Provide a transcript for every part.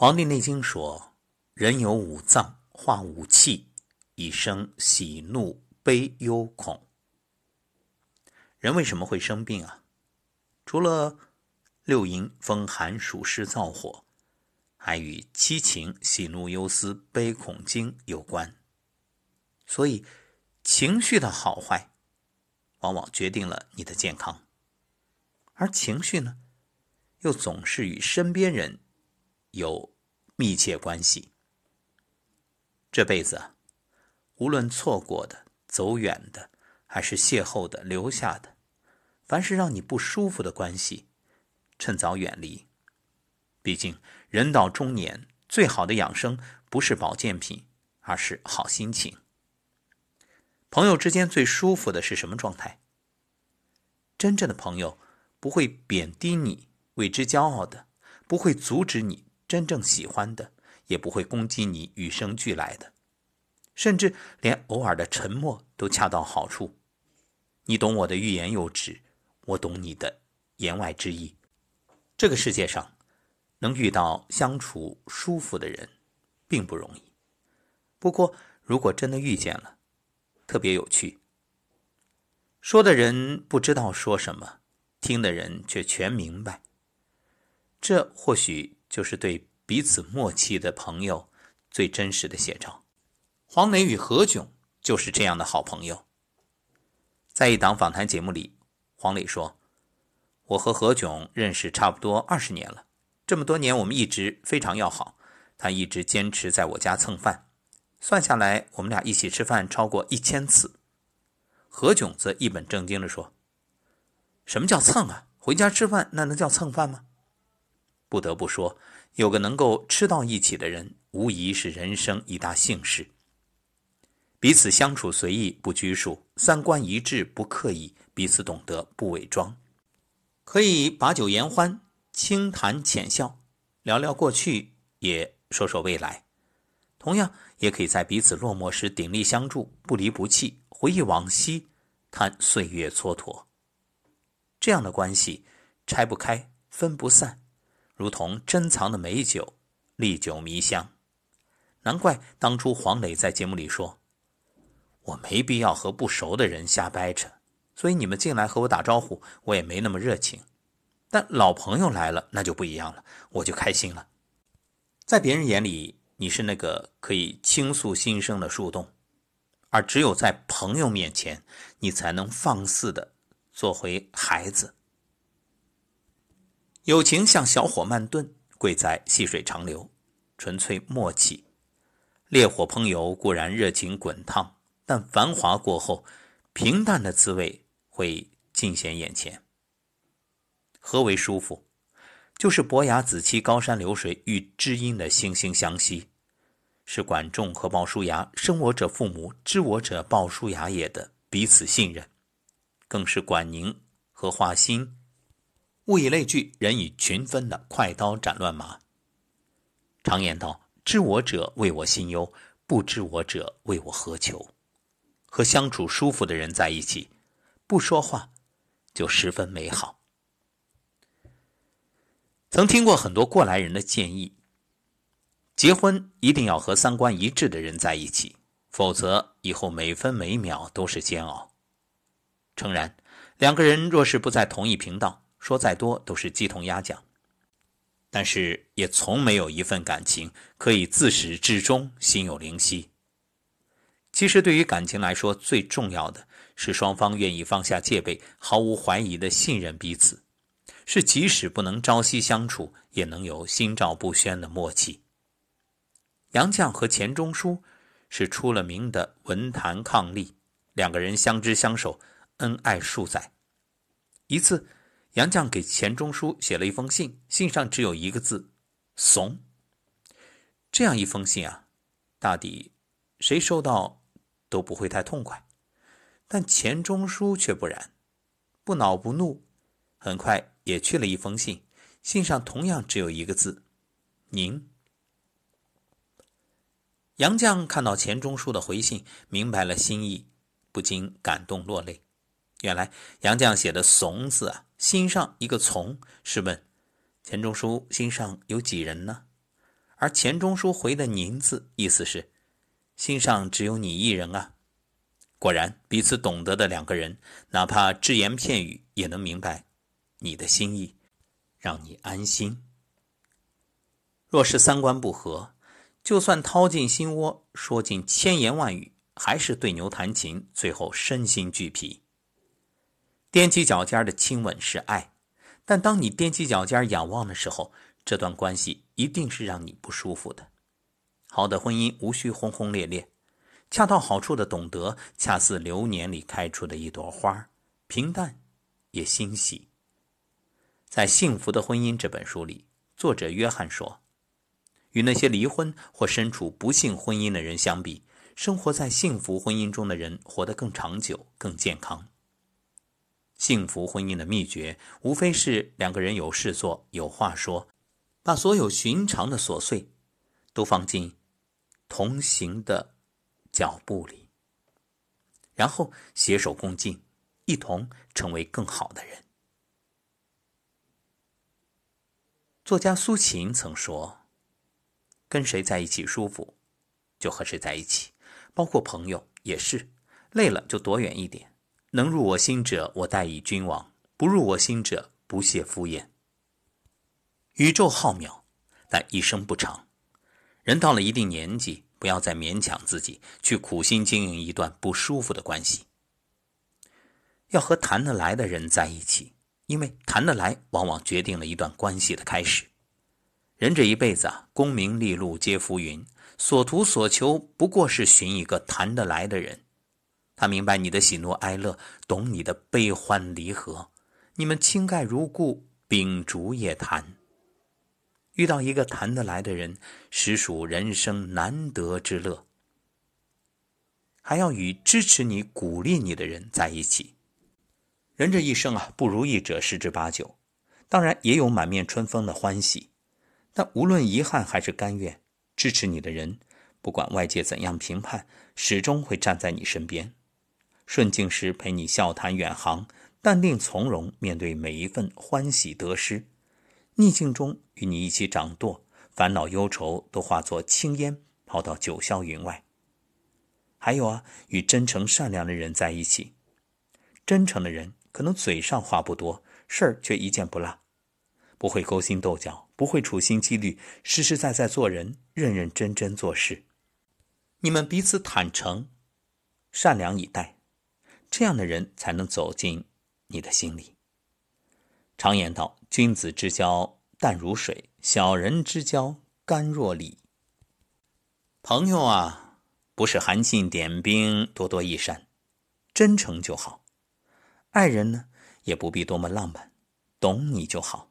黄帝内经说：“人有五脏，化五气，以生喜怒悲忧恐。”人为什么会生病啊？除了六淫风寒暑湿燥火，还与七情喜怒忧思悲恐惊有关。所以，情绪的好坏，往往决定了你的健康。而情绪呢，又总是与身边人有密切关系。这辈子，无论错过的、走远的，还是邂逅的、留下的，凡是让你不舒服的关系，趁早远离。毕竟人到中年，最好的养生不是保健品，而是好心情。朋友之间最舒服的是什么状态？真正的朋友。不会贬低你，为之骄傲的；不会阻止你真正喜欢的，也不会攻击你与生俱来的。甚至连偶尔的沉默都恰到好处。你懂我的欲言又止，我懂你的言外之意。这个世界上，能遇到相处舒服的人，并不容易。不过，如果真的遇见了，特别有趣。说的人不知道说什么。听的人却全明白，这或许就是对彼此默契的朋友最真实的写照。黄磊与何炅就是这样的好朋友。在一档访谈节目里，黄磊说：“我和何炅认识差不多二十年了，这么多年我们一直非常要好。他一直坚持在我家蹭饭，算下来我们俩一起吃饭超过一千次。”何炅则一本正经地说。什么叫蹭啊？回家吃饭那能叫蹭饭吗？不得不说，有个能够吃到一起的人，无疑是人生一大幸事。彼此相处随意不拘束，三观一致不刻意，彼此懂得不伪装，可以把酒言欢，轻谈浅笑，聊聊过去，也说说未来。同样，也可以在彼此落寞时鼎力相助，不离不弃，回忆往昔，谈岁月蹉跎。这样的关系拆不开、分不散，如同珍藏的美酒，历久弥香。难怪当初黄磊在节目里说：“我没必要和不熟的人瞎掰扯，所以你们进来和我打招呼，我也没那么热情。但老朋友来了，那就不一样了，我就开心了。在别人眼里，你是那个可以倾诉心声的树洞，而只有在朋友面前，你才能放肆的。”做回孩子，友情像小火慢炖，贵在细水长流，纯粹默契。烈火烹油固然热情滚烫，但繁华过后，平淡的滋味会尽显眼前。何为舒服？就是伯牙子期高山流水遇知音的惺惺相惜，是管仲和鲍叔牙生我者父母，知我者鲍叔牙也的彼此信任。更是管宁和华歆，物以类聚，人以群分的快刀斩乱麻。常言道：“知我者为我心忧，不知我者为我何求。”和相处舒服的人在一起，不说话就十分美好。曾听过很多过来人的建议：结婚一定要和三观一致的人在一起，否则以后每分每秒都是煎熬。诚然，两个人若是不在同一频道，说再多都是鸡同鸭讲。但是也从没有一份感情可以自始至终心有灵犀。其实，对于感情来说，最重要的是双方愿意放下戒备，毫无怀疑的信任彼此，是即使不能朝夕相处，也能有心照不宣的默契。杨绛和钱钟书是出了名的文坛伉俪，两个人相知相守。恩爱数载，一次，杨绛给钱钟书写了一封信，信上只有一个字“怂”。这样一封信啊，大抵谁收到都不会太痛快。但钱钟书却不然，不恼不怒，很快也去了一封信，信上同样只有一个字“您”。杨绛看到钱钟书的回信，明白了心意，不禁感动落泪。原来杨绛写的“怂”字啊，心上一个从，试问钱钟书心上有几人呢？而钱钟书回的“您”字，意思是心上只有你一人啊。果然，彼此懂得的两个人，哪怕只言片语，也能明白你的心意，让你安心。若是三观不合，就算掏进心窝，说尽千言万语，还是对牛弹琴，最后身心俱疲。踮起脚尖的亲吻是爱，但当你踮起脚尖仰望的时候，这段关系一定是让你不舒服的。好的婚姻无需轰轰烈烈。恰到好处的懂得，恰似流年里开出的一朵花，平淡也欣喜。在《幸福的婚姻》这本书里，作者约翰说：“与那些离婚或身处不幸婚姻的人相比，生活在幸福婚姻中的人活得更长久、更健康。幸福婚姻的秘诀，无非是两个人有事做、有话说，把所有寻常的琐碎都放进同行的。”脚步里，然后携手共进，一同成为更好的人。作家苏秦曾说：“跟谁在一起舒服，就和谁在一起，包括朋友也是。累了就躲远一点。能入我心者，我待以君王；不入我心者，不屑敷衍。”宇宙浩渺，但一生不长。人到了一定年纪。不要再勉强自己去苦心经营一段不舒服的关系。要和谈得来的人在一起，因为谈得来往往决定了一段关系的开始。人这一辈子啊，功名利禄皆浮云，所图所求不过是寻一个谈得来的人。他明白你的喜怒哀乐，懂你的悲欢离合，你们倾盖如故，秉烛夜谈。遇到一个谈得来的人，实属人生难得之乐。还要与支持你、鼓励你的人在一起。人这一生啊，不如意者十之八九，当然也有满面春风的欢喜。但无论遗憾还是甘愿，支持你的人，不管外界怎样评判，始终会站在你身边。顺境时陪你笑谈远航，淡定从容面对每一份欢喜得失。逆境中与你一起掌舵，烦恼忧愁都化作青烟，抛到九霄云外。还有啊，与真诚善良的人在一起，真诚的人可能嘴上话不多，事儿却一件不落，不会勾心斗角，不会处心积虑，实实在在做人，认认真真做事。你们彼此坦诚、善良以待，这样的人才能走进你的心里。常言道：“君子之交淡如水，小人之交甘若醴。”朋友啊，不是韩信点兵多多益善，真诚就好；爱人呢，也不必多么浪漫，懂你就好；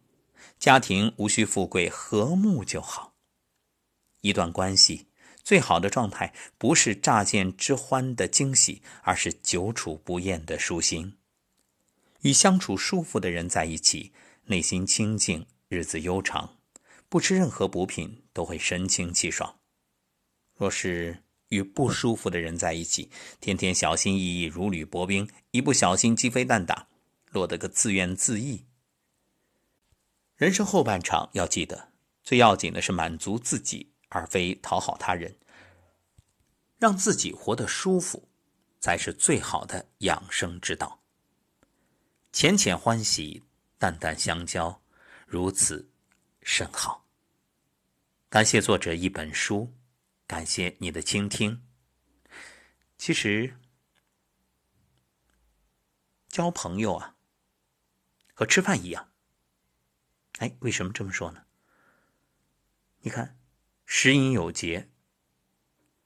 家庭无需富贵，和睦就好。一段关系最好的状态，不是乍见之欢的惊喜，而是久处不厌的舒心。与相处舒服的人在一起，内心清静，日子悠长。不吃任何补品，都会神清气爽。若是与不舒服的人在一起，天天小心翼翼，如履薄冰，一不小心鸡飞蛋打，落得个自怨自艾。人生后半场要记得，最要紧的是满足自己，而非讨好他人。让自己活得舒服，才是最好的养生之道。浅浅欢喜，淡淡相交，如此甚好。感谢作者一本书，感谢你的倾听。其实，交朋友啊，和吃饭一样。哎，为什么这么说呢？你看，食饮有节，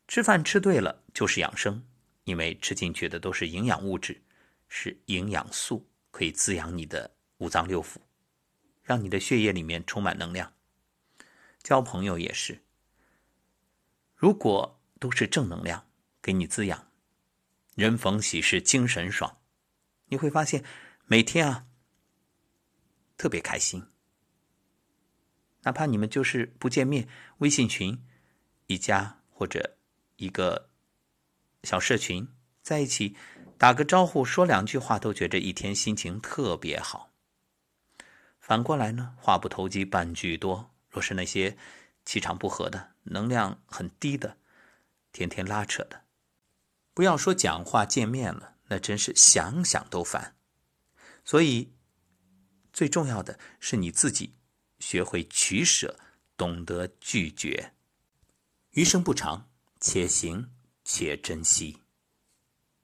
吃饭吃对了就是养生，因为吃进去的都是营养物质，是营养素。可以滋养你的五脏六腑，让你的血液里面充满能量。交朋友也是，如果都是正能量，给你滋养，人逢喜事精神爽，你会发现每天啊特别开心。哪怕你们就是不见面微信群一家或者一个小社群在一起打个招呼说两句话都觉着一天心情特别好。反过来呢话不投机半句多若是那些气场不合的能量很低的天天拉扯的。不要说讲话见面了那真是想想都烦。所以最重要的是你自己学会取舍懂得拒绝。余生不长且行且珍惜。